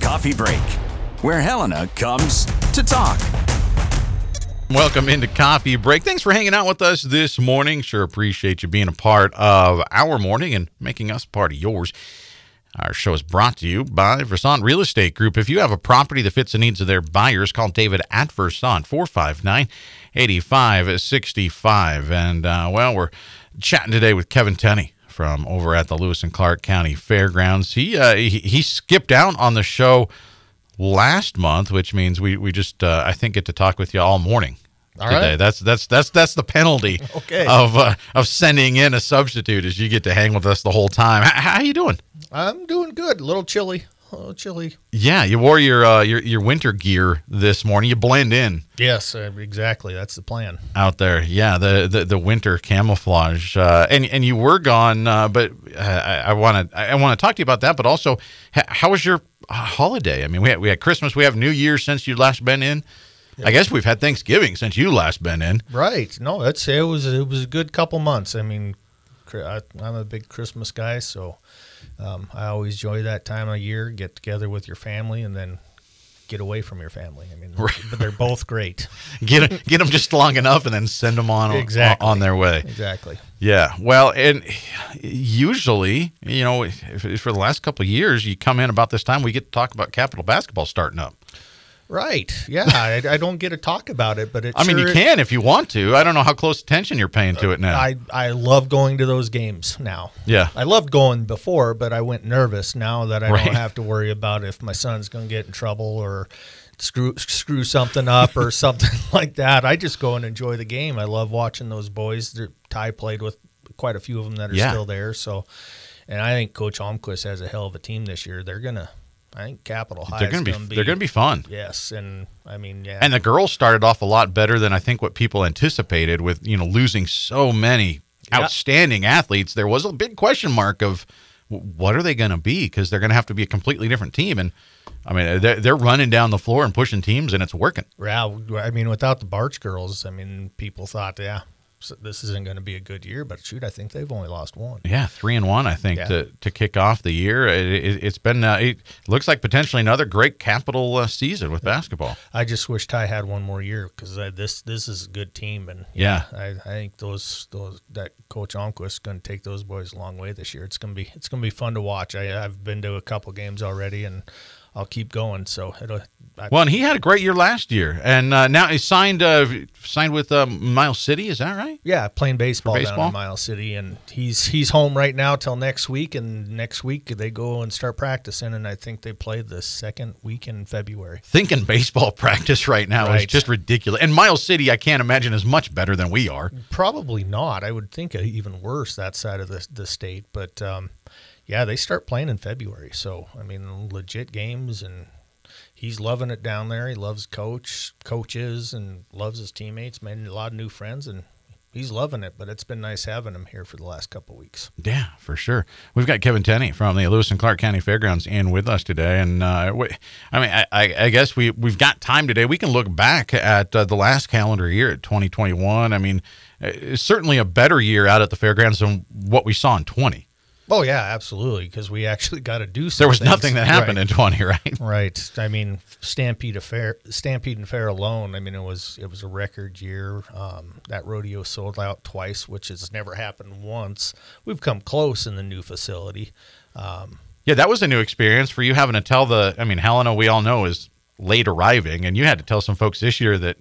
Coffee Break, where Helena comes to talk. Welcome into Coffee Break. Thanks for hanging out with us this morning. Sure appreciate you being a part of our morning and making us part of yours. Our show is brought to you by Versant Real Estate Group. If you have a property that fits the needs of their buyers, call David at Versant 459 8565. And, uh, well, we're chatting today with Kevin Tenney from over at the Lewis and Clark County Fairgrounds. He, uh, he, he skipped out on the show last month, which means we, we just, uh, I think, get to talk with you all morning. All today. right. That's that's that's that's the penalty Okay. of uh, of sending in a substitute is you get to hang with us the whole time. H- how you doing? I'm doing good. A little chilly. A little chilly. Yeah, you wore your uh, your your winter gear this morning. You blend in Yes, uh, exactly. That's the plan. out there. Yeah, the the, the winter camouflage. Uh, and and you were gone, uh, but uh, I want to I want to talk to you about that. But also, how was your uh, holiday? I mean, we had, we had Christmas. We have New Year since you last been in. I guess we've had Thanksgiving since you last been in. Right. No, it's it was it was a good couple months. I mean, I, I'm a big Christmas guy, so um, I always enjoy that time of year. Get together with your family, and then get away from your family. I mean, but they're both great. Get get them just long enough, and then send them on Exactly. on their way. Exactly. Yeah. Well, and usually, you know, if, if for the last couple of years, you come in about this time, we get to talk about Capital basketball starting up. Right. Yeah. I, I don't get to talk about it, but it. I mean, you sure- can if you want to. I don't know how close attention you're paying to it now. I I love going to those games now. yeah. I loved going before, but I went nervous now that I Right. don't have to worry about if my son's going to get in trouble or screw screw something up or something like that. I just go and enjoy the game. I love watching those boys. They're- Ty played with quite a few of them that are Yeah. still there. So, and I think Coach Holmquist has a hell of a team this year. They're gonna. I think Capital High. They're gonna be, gonna be they're gonna be fun. Yes, and I mean, yeah. And the girls started off a lot better than I think what people anticipated with, you know, losing so many Yeah. outstanding athletes. There was a big question mark of what are they going to be because they're going to have to be a completely different team. And I mean, they're, they're running down the floor and pushing teams, and it's working. Yeah, I mean, without the Barch girls, I mean, people thought, yeah, this isn't going to be a good year. But shoot, I think they've only lost one. Yeah, three and one, I think, Yeah. to, to kick off the year. It, it, it's been, uh, it looks like potentially another great capital uh, season with basketball. I just wish Ty had one more year because this this is a good team, and Yeah. I, I think those those that Coach Onquist is going to take those boys a long way this year. It's gonna be it's gonna be fun to watch. I, I've been to a couple games already, and I'll keep going. So it'll. I, Well, and he had a great year last year, and uh, now he signed uh, signed with um, Miles City. Is that right? yeah, playing baseball, baseball? down in Miles City, and he's he's home right now till next week, and next week they go and start practicing, and I think they play the second week in February. Thinking baseball practice right now is just ridiculous. And Miles City, I can't imagine is much better than we are. Probably not. I would think even worse that side of the the state. But um, yeah, they start playing in February. So I mean, legit games, and he's loving it down there. He loves coach coaches and loves his teammates. Made a lot of new friends, and he's loving it. But it's been nice having him here for the last couple weeks. Yeah, for sure. We've got Kevin Tenney from the Lewis and Clark County Fairgrounds in with us today, and uh, we, I mean, I, I, guess we we've got time today. We can look back at uh, the last calendar year, at 2021. I mean, uh, it's certainly a better year out at the fairgrounds than what we saw in 20. Oh yeah, absolutely. Because we actually got to do. Some There was things. nothing that happened Right. in 20, right? Right. I mean, Stampede Affair, Stampede and Fair alone. I mean, it was it was a record year. Um, that rodeo sold out twice, which has never happened once. We've come close in the new facility. Um, Yeah, that was a new experience for you having to tell the. I mean, Helena, we all know is late arriving, and you had to tell some folks this year that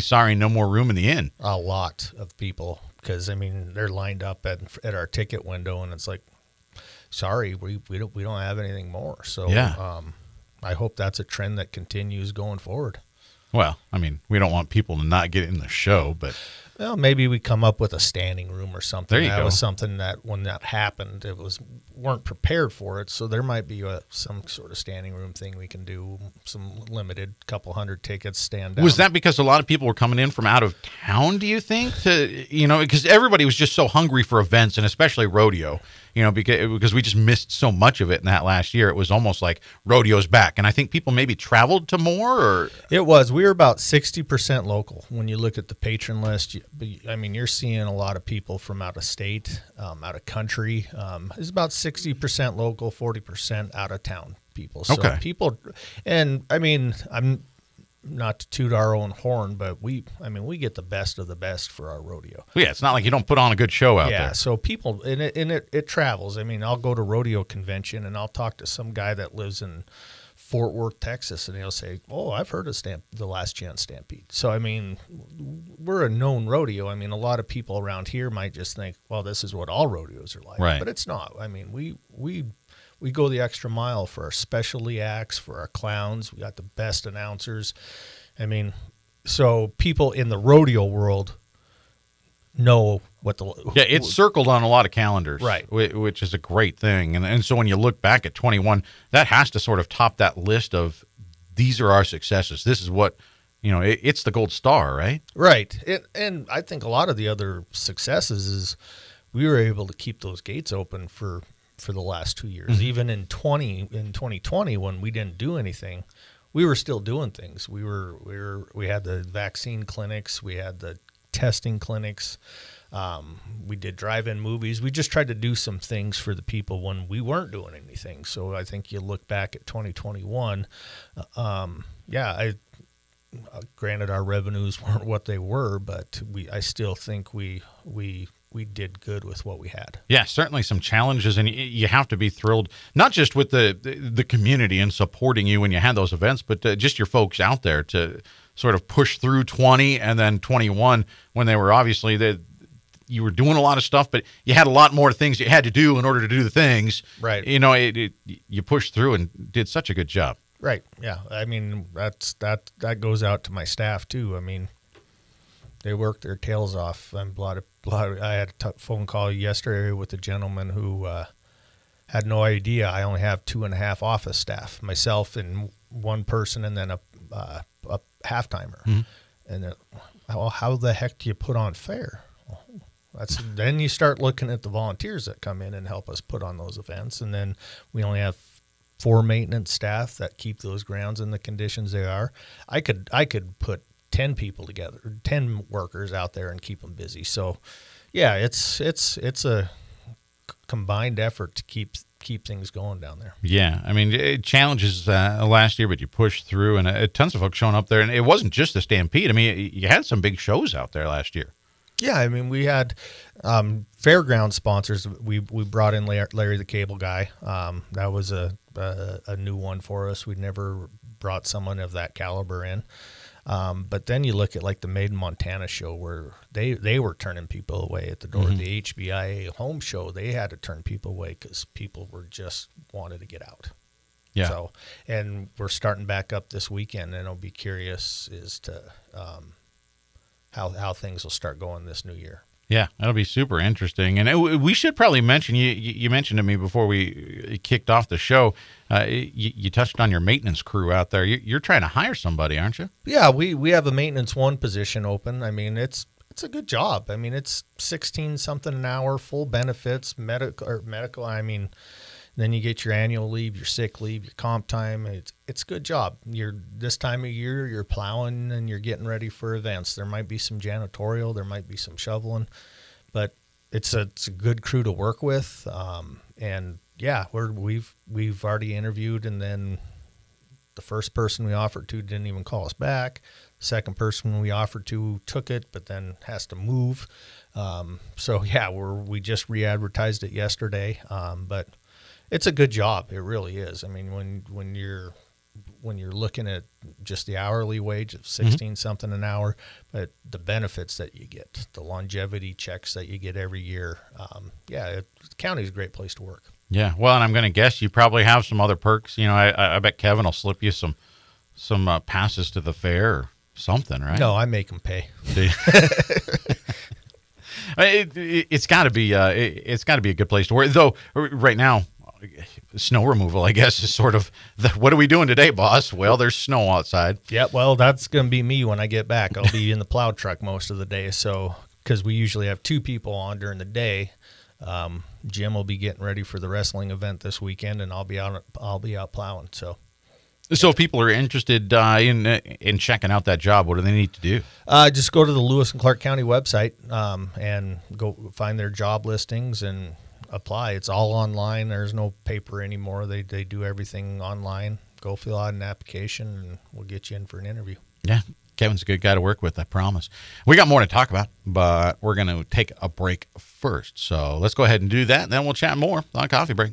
sorry, no more room in the inn. a lot of people because I mean they're lined up at at our ticket window, and it's like, sorry, we we don't we don't have anything more. So Yeah. um, I hope that's a trend that continues going forward. Well, I mean, we don't want people to not get in the show, but Well, maybe we come up with a standing room or something. There you that go. was something that when that happened, it was weren't prepared for it. So there might be a, some sort of standing room thing we can do. Some limited, couple hundred tickets stand. Down. Was that because a lot of people were coming in from out of town? Do you think to you know because everybody was just so hungry for events and especially rodeo, you know because because we just missed so much of it in that last year. It was almost like rodeo's back, and I think people maybe traveled to more or It was. We were about sixty percent local. When you look at the patron list, you- I mean, you're seeing a lot of people from out of state, um, out of country. Um, it's about sixty percent local, forty percent out of town people. So Okay. people, and I mean, I'm not to toot our own horn, but we, I mean, we get the best of the best for our rodeo. Yeah, it's not like you don't put on a good show out yeah, there. Yeah, so people and it, and it it travels. I mean, I'll go to rodeo convention and I'll talk to some guy that lives in Fort Worth, Texas, and he'll say, "Oh, I've heard of Stamp the Last Chance Stampede." So I mean, we're a known rodeo. I mean, a lot of people around here might just think, "Well, this is what all rodeos are like," Right. but it's not. I mean, we we we go the extra mile for our specialty acts, for our clowns. We got the best announcers. I mean, so people in the rodeo world know what the Yeah, it's circled on a lot of calendars, Right. Which is a great thing, and and so when you look back at 21, that has to sort of top that list of these are our successes. This is what you know. It, it's the gold star, right? Right. It, and I think a lot of the other successes is we were able to keep those gates open for for the last 2 years. Mm-hmm. Even in 20 in 2020 when we didn't do anything, we were still doing things. We were we were we had the vaccine clinics, we had the testing clinics. Um, we did drive-in movies. We just tried to do some things for the people when we weren't doing anything. So I think you look back at 2021. uh, Um, yeah, I uh, granted our revenues weren't what they were, but we I still think we we we did good with what we had. Yeah, certainly some challenges, and you have to be thrilled not just with the the community and supporting you when you had those events, but uh, just your folks out there to sort of push through 20 and then 21 when they were obviously the you were doing a lot of stuff, but you had a lot more things you had to do in order to do the things. Right. You know, it, it you pushed through and did such a good job. Right. Yeah. I mean that's that that goes out to my staff too. I mean they work their tails off. I'm a lot of, lot of- I had a t- phone call yesterday with a gentleman who uh, had no idea I only have two and a half office staff, myself and one person, and then a uh, a half timer. And it, well, how the heck do you put on fair? That's then you start looking at the volunteers that come in and help us put on those events, and then we only have four maintenance staff that keep those grounds in the conditions they are. I could I could put ten people together, ten workers out there, and keep them busy. So, yeah, it's it's it's a combined effort to keep keep things going down there. Yeah, I mean, it challenges uh, last year, but you pushed through, and uh, tons of folks showing up there. And it wasn't just the Stampede. I mean, you had some big shows out there last year. Yeah, I mean, we had um, fairground sponsors. We we brought in Larry, Larry the Cable Guy. Um, that was a, a a new one for us. We'd never brought someone of that caliber in. Um, but then you look at like the Made in Montana show where they they were turning people away at the door. The HBIA home show they had to turn people away because people were just wanted to get out. Yeah. So, and we're starting back up this weekend, and I'll be curious as to um, how how things will start going this new year. Yeah, that'll be super interesting. And it, we should probably mention you. You mentioned to me before we kicked off the show. Uh, you, you touched on your maintenance crew out there. You, you're trying to hire somebody, aren't you? Yeah, we we have a maintenance one position open. I mean, it's it's a good job. I mean, it's sixteen something an hour, full benefits, medical or medical. I mean, then you get your annual leave, your sick leave, your comp time. It's it's a good job. You're this time of year, you're plowing and you're getting ready for events. There might be some janitorial, there might be some shoveling, but it's a it's a good crew to work with. Um, and yeah, we're we've we've already interviewed, and then the first person we offered to didn't even call us back. Second person we offered to took it, but then has to move. Um, so yeah, we're we just re-advertised it yesterday, um, but it's a good job. It really is. I mean, when when you're when you're looking at just the hourly wage of 16 something an hour, but the benefits that you get, the longevity checks that you get every year, um, yeah, it, the county is a great place to work. Yeah. Well, and I'm going to guess you probably have some other perks. You know, I- I, bet Kevin will slip you some some uh, passes to the fair or something, right? No, I make them pay. it, it, it's got to be uh, it, it's got to be a good place to work. Though right now, snow removal, I guess, is sort of the, what are we doing today, boss? Well, there's snow outside. Yeah, well, that's going to be me when I get back. I'll be in the plow truck most of the day. So, because we usually have two people on during the day, um, Jim will be getting ready for the wrestling event this weekend, and I'll be out. I'll be out plowing. So, So if people are interested uh, in uh, in checking out that job, what do they need to do? Uh, just go to the Lewis and Clark County website um, and go find their job listings and apply. It's all online. There's no paper anymore. They they do everything online. Go fill out an application, and we'll get you in for an interview. Yeah, Kevin's a good guy to work with, I promise. We got more to talk about, but we're going to take a break first. So let's go ahead and do that, and then we'll chat more on Coffee Break.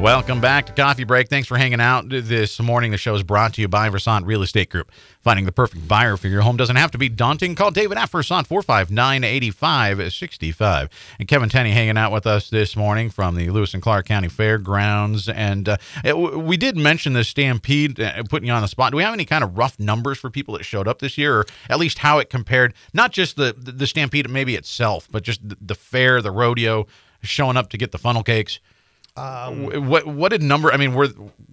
Welcome back to Coffee Break. Thanks for hanging out this morning. The show is brought to you by Versant Real Estate Group. Finding the perfect buyer for your home doesn't have to be daunting. Call David at Versant 459 8565. And Kevin Tenney hanging out with us this morning from the Lewis and Clark County Fairgrounds. And uh, we did mention the Stampede, uh, putting you on the spot. Do we have any kind of rough numbers for people that showed up this year, or at least how it compared, not just the, the Stampede maybe itself, but just the, the fair, the rodeo, showing up to get the funnel cakes? Um, what what did number? I mean, were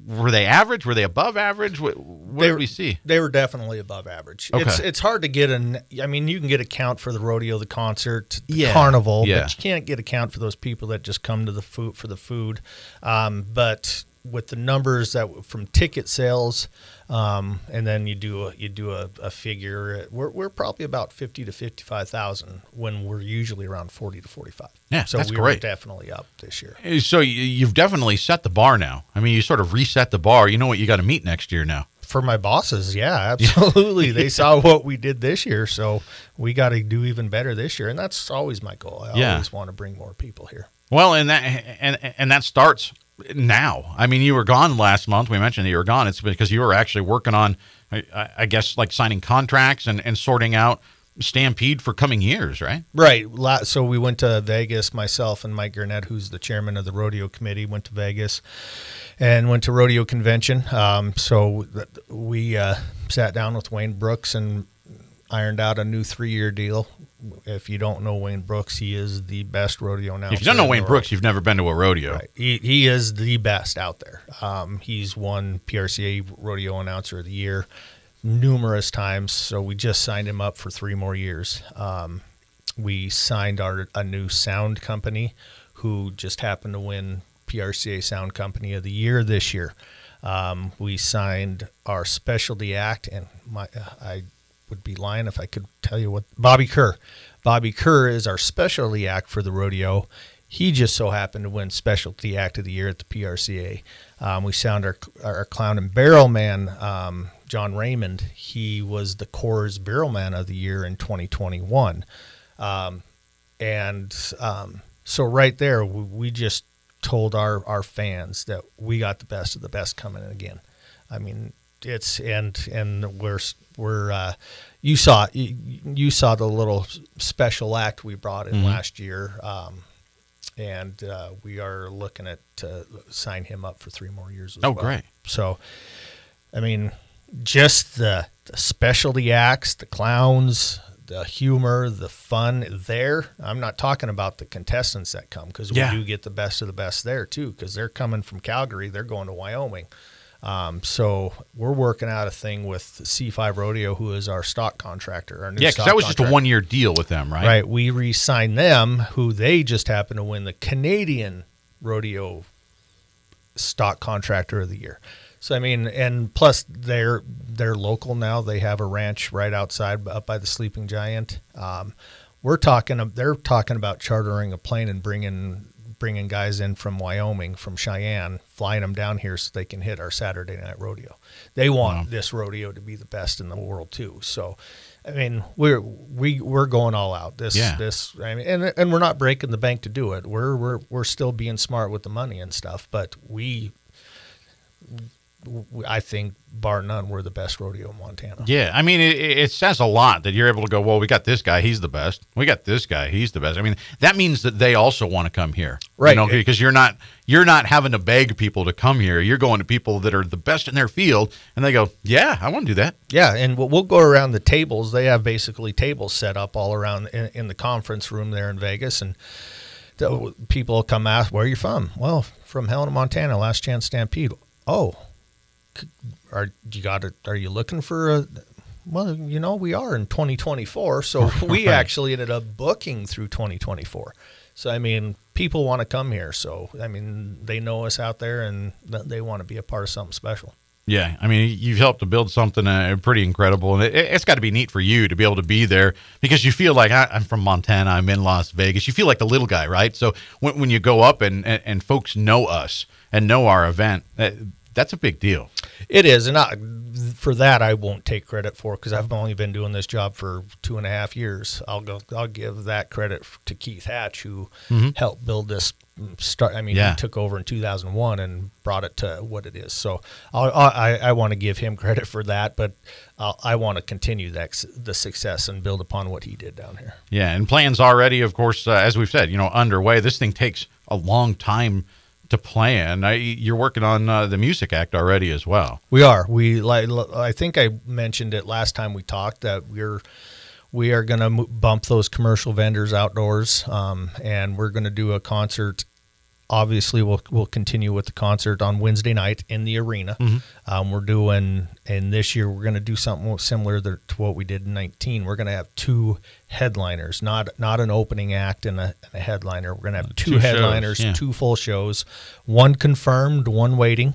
were they average? Were they above average? What, what They did we see? They were definitely above average. Okay. It's it's hard to get an. I mean, you can get a count for the rodeo, the concert, the Yeah, carnival, yeah. but you can't get a count for those people that just come to the food for the food. Um, but with the numbers that from ticket sales, um, and then you do a, you do a, a figure. We're, we're probably about fifty to fifty five thousand when we're usually around forty to forty five. Yeah, so that's we great. definitely up this year. So you- you've definitely set the bar now. I mean, you sort of reset the bar. You know what you got to meet next year now. for my bosses, yeah, absolutely. They saw what we did this year, so we got to do even better this year, and that's always my goal. I Yeah. always want to bring more people here. Well, and that and and that starts now. I mean, you were gone last month. We mentioned that you were gone. It's because you were actually working on, I, I- guess, like signing contracts and and sorting out Stampede for coming years, right? Right. So we went to Vegas. Myself and Mike Gurnett, who's the chairman of the rodeo committee, went to Vegas and went to rodeo convention. Um, so we uh, sat down with Wayne Brooks and ironed out a new three-year deal. If you don't know Wayne Brooks, he is the best rodeo announcer. If you don't know Wayne. Brooks, you've never been to a rodeo. Right. He, he is the best out there. Um, he's won PRCA Rodeo Announcer of the Year numerous times. So we just signed him up for three more years. Um, we signed our a new sound company, who just happened to win PRCA Sound Company of the Year this year. Um, we signed our specialty act, and my I would be lying if I could tell you what Bobby Kerr. Bobby Kerr is our specialty act for the rodeo. He just so happened to win specialty act of the year at the PRCA. Um, we sound our our clown and barrel man, um, John Raymond. He was the Coors Barrel Man of the Year in 2021. Um, and um, so right there, we, we just told our, our fans that we got the best of the best coming in again. I mean, it's and and we're we're uh, you saw you, you saw the little special act we brought in last year, um, and uh, we are looking at to sign him up for three more years. Oh, well. great. So, I mean, just the, the specialty acts, the clowns, the humor, the fun there. I'm not talking about the contestants that come because we Yeah. do get the best of the best there too because they're coming from Calgary, they're going to Wyoming. Um, so we're working out a thing with C5 Rodeo, who is our stock contractor. Our new Yeah, because that was just a one year deal with them, right? Right. We re signed them, who they just happened to win the Canadian Rodeo Stock Contractor of the Year. So I mean, and plus they're they're local now. They have a ranch right outside up by the Sleeping Giant. Um, we're talking. They're talking about chartering a plane and bringing bringing guys in from Wyoming, from Cheyenne, flying them down here so they can hit our Saturday night rodeo. They want this rodeo to be the best in the world too. So, I mean, we're we we're going all out. This Yeah. this I mean, and and we're not breaking the bank to do it. We're we're we're still being smart with the money and stuff. But we, I think, bar none, we're the best rodeo in Montana. Yeah, I mean, it, it says a lot that you're able to go. Well, we got this guy; he's the best. We got this guy; he's the best. I mean, that means that they also want to come here, Right. You know, because you're not you're not having to beg people to come here. You're going to people that are the best in their field, and they go, "Yeah, I want to do that." Yeah, and we'll, we'll go around the tables. They have basically tables set up all around in, in the conference room there in Vegas, and the, people come ask, "Where are you from?" Well, from Helena, Montana. Last Chance Stampede. Oh, are you got it? Are you looking for a? Well, you know, we are in 2024, so we actually ended up booking through 2024. So I mean, people want to come here. So I mean, they know us out there, and they want to be a part of something special. Yeah, I mean, you've helped to build something uh, pretty incredible, and it, it's got to be neat for you to be able to be there because you feel like I, I'm from Montana, I'm in Las Vegas. You feel like the little guy, right? So when, when you go up and, and and folks know us and know our event, that, that's a big deal. It is, and I, for that I won't take credit for because I've only been doing this job for two and a half years. I'll go. I'll give that credit to Keith Hatch, who helped build this. mm, Start. I mean, Yeah. he took over in 2001 and brought it to what it is. So I'll, I I want to give him credit for that, but I'll, I want to continue that the success and build upon what he did down here. Yeah, and plans already, of course, uh, as we've said, you know, underway. This thing takes a long time to plan. I, you're working on uh, the Music Act already as well. We are. We like. I think I mentioned it last time we talked that we're we are going to bump those commercial vendors outdoors, um, and we're going to do a concert. Obviously, we'll we'll continue with the concert on Wednesday night in the arena. Um, we're doing, and this year we're going to do something similar to what we did in 19. We're going to have two headliners, not not an opening act and a, and a headliner. We're going to have two, two shows, headliners, yeah. two full shows, one confirmed, one waiting.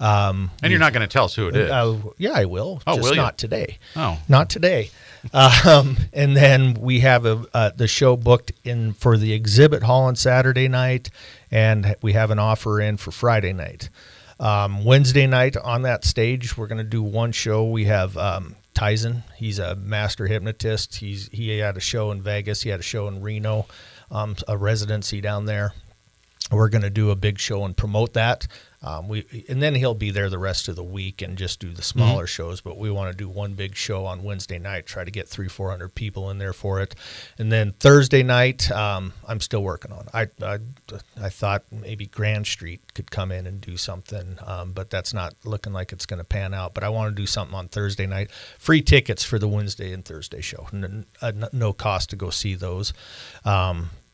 Um, And you're not going to tell us who it is. uh, yeah, I will. Oh, just will you? not today. Oh. not today. Um, and then we have a uh, the show booked in for the exhibit hall on Saturday night, and we have an offer in for Friday night. Um, Wednesday night on that stage, we're going to do one show. We have um, Tyson. He's a master hypnotist. He's he had a show in Vegas. He had a show in Reno, um, a residency down there we're going to do a big show and promote that. Um, we and then he'll be there the rest of the week and just do the smaller shows. But we want to do one big show on Wednesday night. Try to get three, four hundred people in there for it, and then Thursday night, um, I'm still working on. I, I I thought maybe Grand Street could come in and do something, um, but that's not looking like it's going to pan out. But I want to do something on Thursday night. Free tickets for the Wednesday and Thursday show. N- uh, n- no cost to go see those.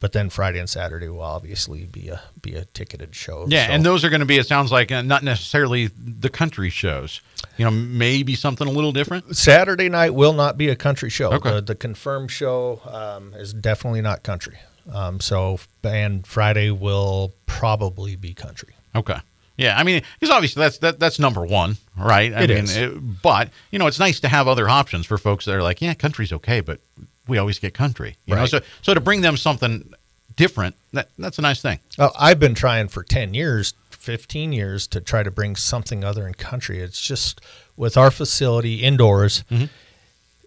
But then Friday and Saturday will obviously be a be a ticketed show. yeah, So- and those are going to be, it sounds like, uh, not necessarily the country shows. You know, maybe something a little different. Saturday night will not be a country show. Okay. The, the confirmed show um, is definitely not country. Um, so and Friday will probably be country. Okay. Yeah, I mean, because obviously that's that that's number one, right? I It mean, is. it- but you know, it's nice to have other options for folks that are like, yeah, country's okay, but we always get country. You know, so so to bring them something different, that that's a nice thing. I've been trying for 10 years, 15 years to try to bring something other in country. It's just with our facility indoors,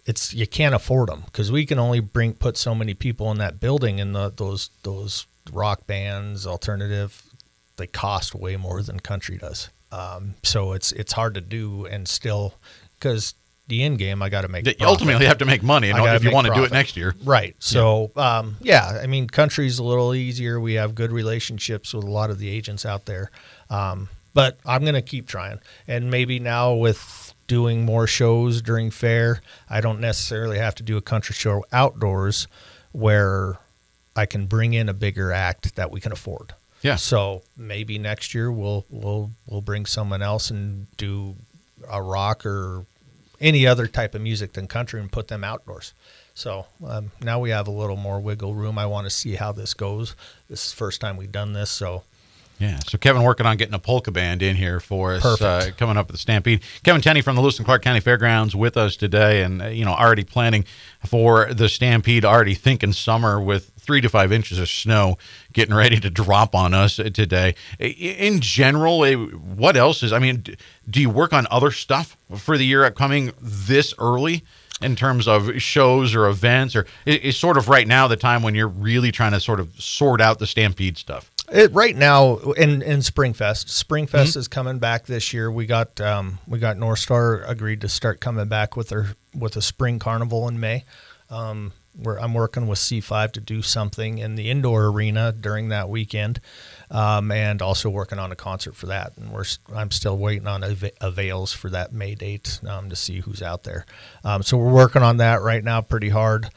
it's you can't afford them because we can only bring put so many people in that building and the, those those rock bands, alternative, they cost way more than country does. Um, so it's it's hard to do and still because the end game I got to make You ultimately have to make money, and if you want to do it next year. Right. So, um, yeah, I mean, country's a little easier. We have good relationships with a lot of the agents out there. Um, but I'm going to keep trying. And maybe now with doing more shows during fair, I don't necessarily have to do a country show outdoors where I can bring in a bigger act that we can afford. Yeah. So maybe next year we'll we'll we'll bring someone else and do a rock or any other type of music than country and put them outdoors. So um, now we have a little more wiggle room. I want to see how this goes. This is the first time we've done this, so Yeah. So Kevin working on getting a polka band in here for us uh, Perfect. coming up at the Stampede. Kevin Tenney from the Lewis and Clark County Fairgrounds with us today, and uh, you know already planning for the Stampede. Already thinking summer with three to five inches of snow getting ready to drop on us today. In general, what else is? I mean, do you work on other stuff for the year upcoming this early? In terms of shows or events, or is sort of right now the time when you're really trying to sort of sort out the Stampede stuff? It, right now in in Springfest, Springfest is coming back this year. We got um, we got North Star agreed to start coming back with their with a spring carnival in May. Um, where I'm working with C5 to do something in the indoor arena during that weekend, um, and also working on a concert for that. And we're I'm still waiting on ava- avails for that May date um, to see who's out there. Um, so we're working on that right now pretty hard.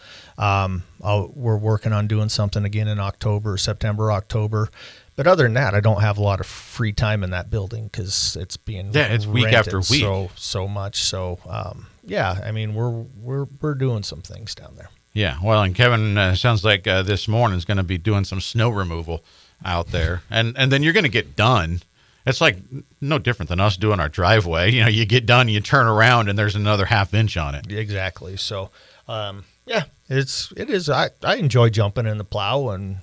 Um, I'll, we're working on doing something again in October, September, October. But other than that, I don't have a lot of free time in that building because it's being Yeah, it's week after week. so so much. So um, yeah, I mean we're we're we're doing some things down there. Yeah, well, and Kevin uh, sounds like uh, this morning is going to be doing some snow removal out there, and and then you're going to get done. It's like no different than us doing our driveway. You know, you get done, you turn around, and there's another half inch on it. Exactly. So um, yeah, it's it is. I I enjoy jumping in the plow and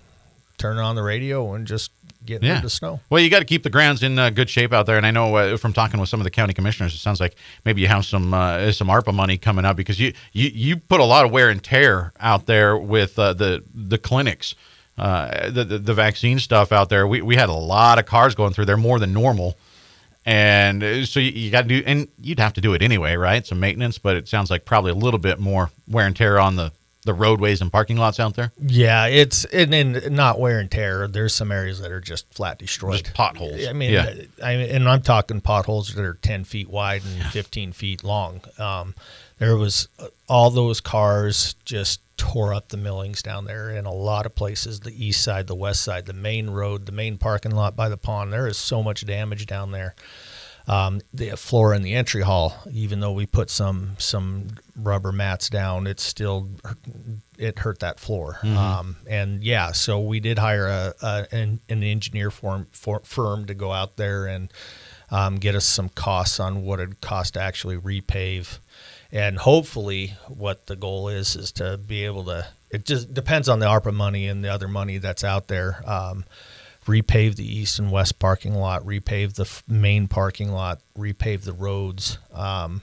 turning on the radio and just getting Yeah. of snow. Well, you got to keep the grounds in uh, good shape out there, and I know uh, from talking with some of the county commissioners, it sounds like maybe you have some uh, some ARPA money coming up because you, you you put a lot of wear and tear out there with uh, the the clinics, uh, the, the the vaccine stuff out there. We we had a lot of cars going through there more than normal. And uh, so you, you got to do, and you'd have to do it anyway, right? Some maintenance, but it sounds like probably a little bit more wear and tear on the, the roadways and parking lots out there. Yeah, it's and, and not wear and tear. There's some areas that are just flat destroyed. Just potholes. I mean, Yeah. I mean, and I'm talking potholes that are 10 feet wide and 15 feet long. Um, there was uh, all those cars just tore up the millings down there in a lot of places. The east side, the west side, the main road, the main parking lot by the pond. There is so much damage down there. Um, the floor in the entry hall, even though we put some some rubber mats down, it's still it hurt that floor. Um, and yeah, so we did hire a, a an, an engineer firm for, firm to go out there and um, get us some costs on what it cost to actually repave. And hopefully, what the goal is is to be able to. It just depends on the ARPA money and the other money that's out there. Um, repave the east and west parking lot, repave the f- main parking lot, repave the roads, um,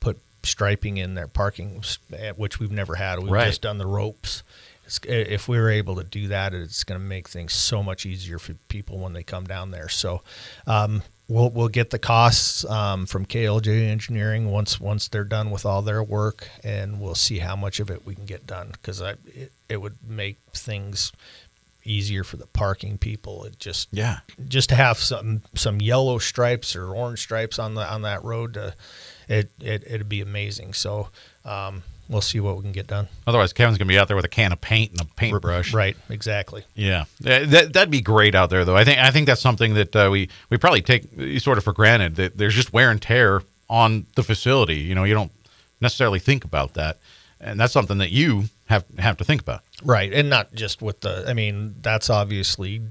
put striping in their parking, eh, which we've never had. We've Right. just done the ropes. It's, if we were able to do that, it's going to make things so much easier for people when they come down there. So, um, we'll we'll get the costs um, from KLJ Engineering once once they're done with all their work, and we'll see how much of it we can get done because I it, it would make things easier for the parking people. It just Yeah. just to have some some yellow stripes or orange stripes on the on that road, uh, it it it'd be amazing. So um, we'll see what we can get done. Otherwise, Kevin's going to be out there with a can of paint and a paintbrush. Right, exactly. Yeah, that that'd be great out there, though. I think I think that's something that uh, we we probably take sort of for granted that there's just wear and tear on the facility. You know, you don't necessarily think about that, and that's something that you have have to think about. Right, and not just with the. I mean, that's obviously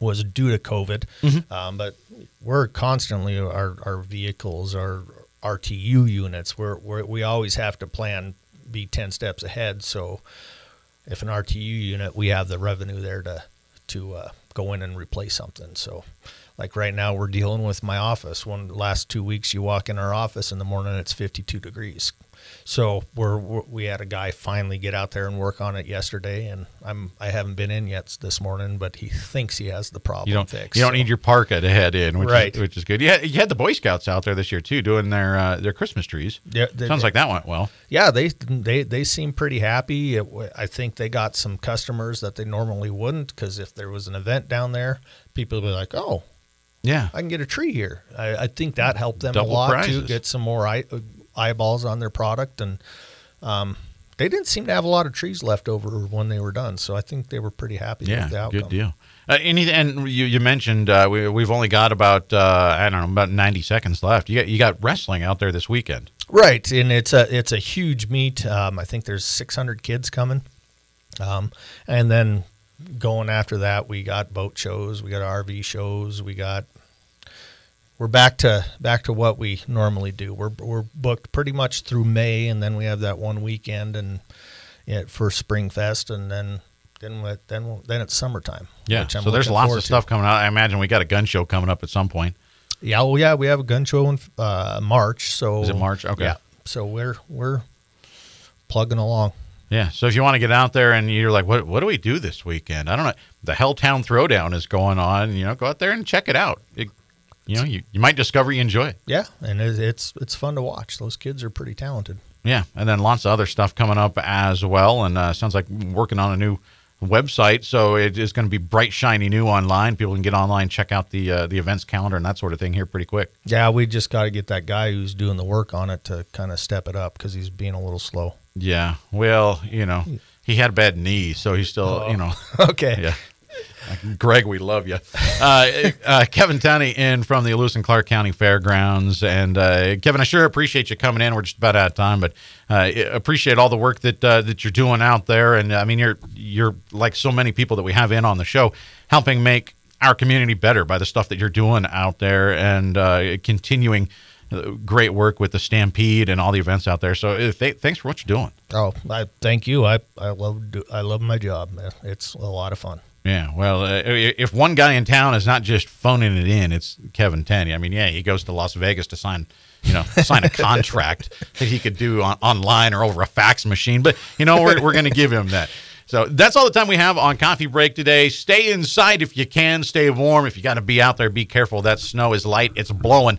was due to COVID, um, but we're constantly our our vehicles, our RTU units. We're, we're we always have to plan, be ten steps ahead. So, if an RTU unit, we have the revenue there to to uh, go in and replace something. So. Like right now, we're dealing with my office. One last two weeks, you walk in our office in the morning, it's 52 degrees. So we're, we're we had a guy finally get out there and work on it yesterday, and I'm I haven't been in yet this morning, but he thinks he has the problem You don't fixed. you don't so- need your parka to head in, which Right. is, which is good. Yeah, you had the Boy Scouts out there this year too, doing their uh, their Christmas trees. Yeah, they- Sounds like that went well. yeah, they they they seem pretty happy. It, I think they got some customers that they normally wouldn't because if there was an event down there, people would be like, "Oh, Yeah, I can get a tree here." I, I think that helped them Double a lot prizes. to get some more eye, eyeballs on their product, and um, they didn't seem to have a lot of trees left over when they were done. So I think they were pretty happy yeah, with the outcome. good deal. Uh, any, and you, you mentioned uh, we, we've only got about uh, I don't know about ninety seconds left. You got you got wrestling out there this weekend. Right, and it's a it's a huge meet. Um, I think there's 600 kids coming, um, and then going after that, we got boat shows, we got RV shows, we got. We're back to back to what we normally do. We're we're booked pretty much through May, and then we have that one weekend and yeah, for Spring Fest, and then then then we'll- then it's summertime. Yeah. So there's lots of to. stuff coming out. I imagine we got a gun show coming up at some point. Yeah, well, yeah, we have a gun show in uh, March. So Is it March? Okay. Yeah. So we're we're plugging along. Yeah. So if you want to get out there and you're like, what what do we do this weekend? I don't know. The Helltown Throwdown is going on. You know, go out there and check it out. It, you know, you, you might discover you enjoy it. Yeah, and it, it's it's fun to watch. Those kids are pretty talented. Yeah, and then lots of other stuff coming up as well. And uh, sounds like working on a new website, so it is going to be bright, shiny new online. People can get online, check out the uh, the events calendar and that sort of thing here pretty quick. Yeah, we just got to get that guy who's doing the work on it to kind of step it up because he's being a little slow. Yeah, well, you know, he had a bad knee, so he's still, you know, okay. yeah. Greg, we love you. Uh, uh, Kevin Tenney in from the Lewis and Clark County Fairgrounds. And uh, Kevin, I sure appreciate you coming in. We're just about out of time, but uh, appreciate all the work that uh, that you're doing out there. And I mean, you're you're like so many people that we have in on the show, helping make our community better by the stuff that you're doing out there and uh, continuing great work with the Stampede and all the events out there. So uh, th- thanks for what you're doing. Oh, I thank you. I I love do, I love my job. man. It's a lot of fun. Yeah, well, uh, if one guy in town is not just phoning it in, it's Kevin Tenney. I mean, yeah, he goes to Las Vegas to sign, you know, sign a contract that he could do on, online or over a fax machine. But you know, we're we're going to give him that. So that's all the time we have on coffee break today. Stay inside if you can. Stay warm. If you got to be out there, be careful. That snow is light. It's blowing.